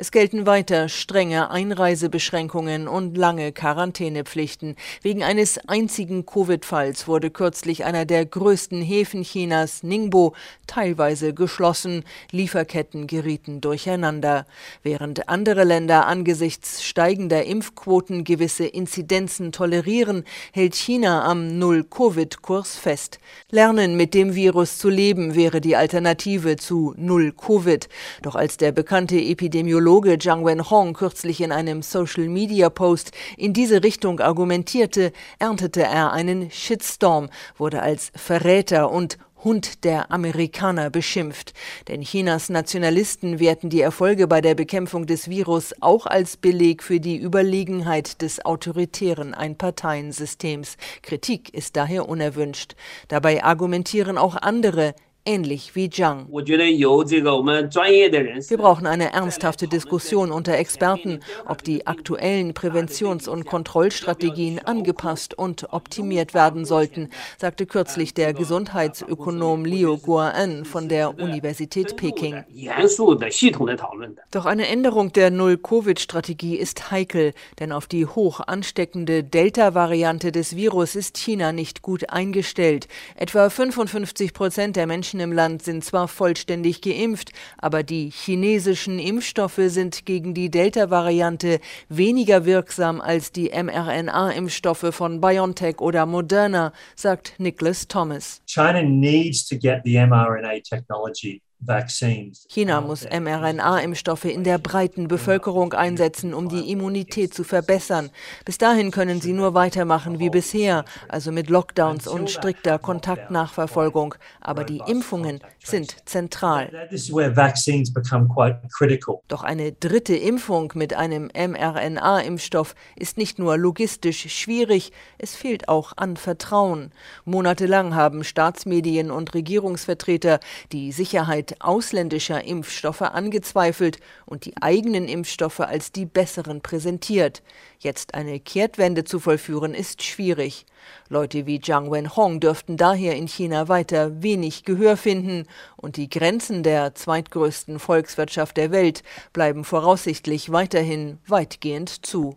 Es gelten weiter strenge Einreisebeschränkungen und lange Quarantänepflichten. Wegen eines einzigen Covid-Falls wurde kürzlich einer der größten Häfen Chinas, Ningbo, teilweise geschlossen. Lieferketten gerieten durcheinander. Während andere Länder angesichts steigender Impfquoten gewisse Inzidenzen tolerieren, hält China am Null-Covid-Kurs fest. Lernen mit dem Virus zu leben wäre die Alternative zu Null-Covid. Doch als der bekannte Epidemiologe Virologe Zhang Wenhong kürzlich in einem Social-Media-Post in diese Richtung argumentierte, erntete er einen Shitstorm, wurde als Verräter und Hund der Amerikaner beschimpft. Denn Chinas Nationalisten werten die Erfolge bei der Bekämpfung des Virus auch als Beleg für die Überlegenheit des autoritären Einparteiensystems. Kritik ist daher unerwünscht. Dabei argumentieren auch andere, ähnlich wie Zhang. Wir brauchen eine ernsthafte Diskussion unter Experten, ob die aktuellen Präventions- und Kontrollstrategien angepasst und optimiert werden sollten, sagte kürzlich der Gesundheitsökonom Liu Guoan von der Universität Peking. Doch eine Änderung der Null-Covid-Strategie ist heikel, denn auf die hoch ansteckende Delta-Variante des Virus ist China nicht gut eingestellt. Etwa 55 Prozent der Menschen Menschen im Land sind zwar vollständig geimpft, aber die chinesischen Impfstoffe sind gegen die Delta-Variante weniger wirksam als die mRNA-Impfstoffe von BioNTech oder Moderna, sagt Nicholas Thomas. China needs to get the mRNA technology China muss mRNA-Impfstoffe in der breiten Bevölkerung einsetzen, um die Immunität zu verbessern. Bis dahin können sie nur weitermachen wie bisher, also mit Lockdowns und strikter Kontaktnachverfolgung. Aber die Impfungen sind zentral. Doch eine dritte Impfung mit einem mRNA-Impfstoff ist nicht nur logistisch schwierig, es fehlt auch an Vertrauen. Monatelang haben Staatsmedien und Regierungsvertreter die Sicherheit ausländischer Impfstoffe angezweifelt und die eigenen Impfstoffe als die besseren präsentiert. Jetzt eine Kehrtwende zu vollführen, ist schwierig. Leute wie Zhang Wenhong dürften daher in China weiter wenig Gehör finden und die Grenzen der zweitgrößten Volkswirtschaft der Welt bleiben voraussichtlich weiterhin weitgehend zu.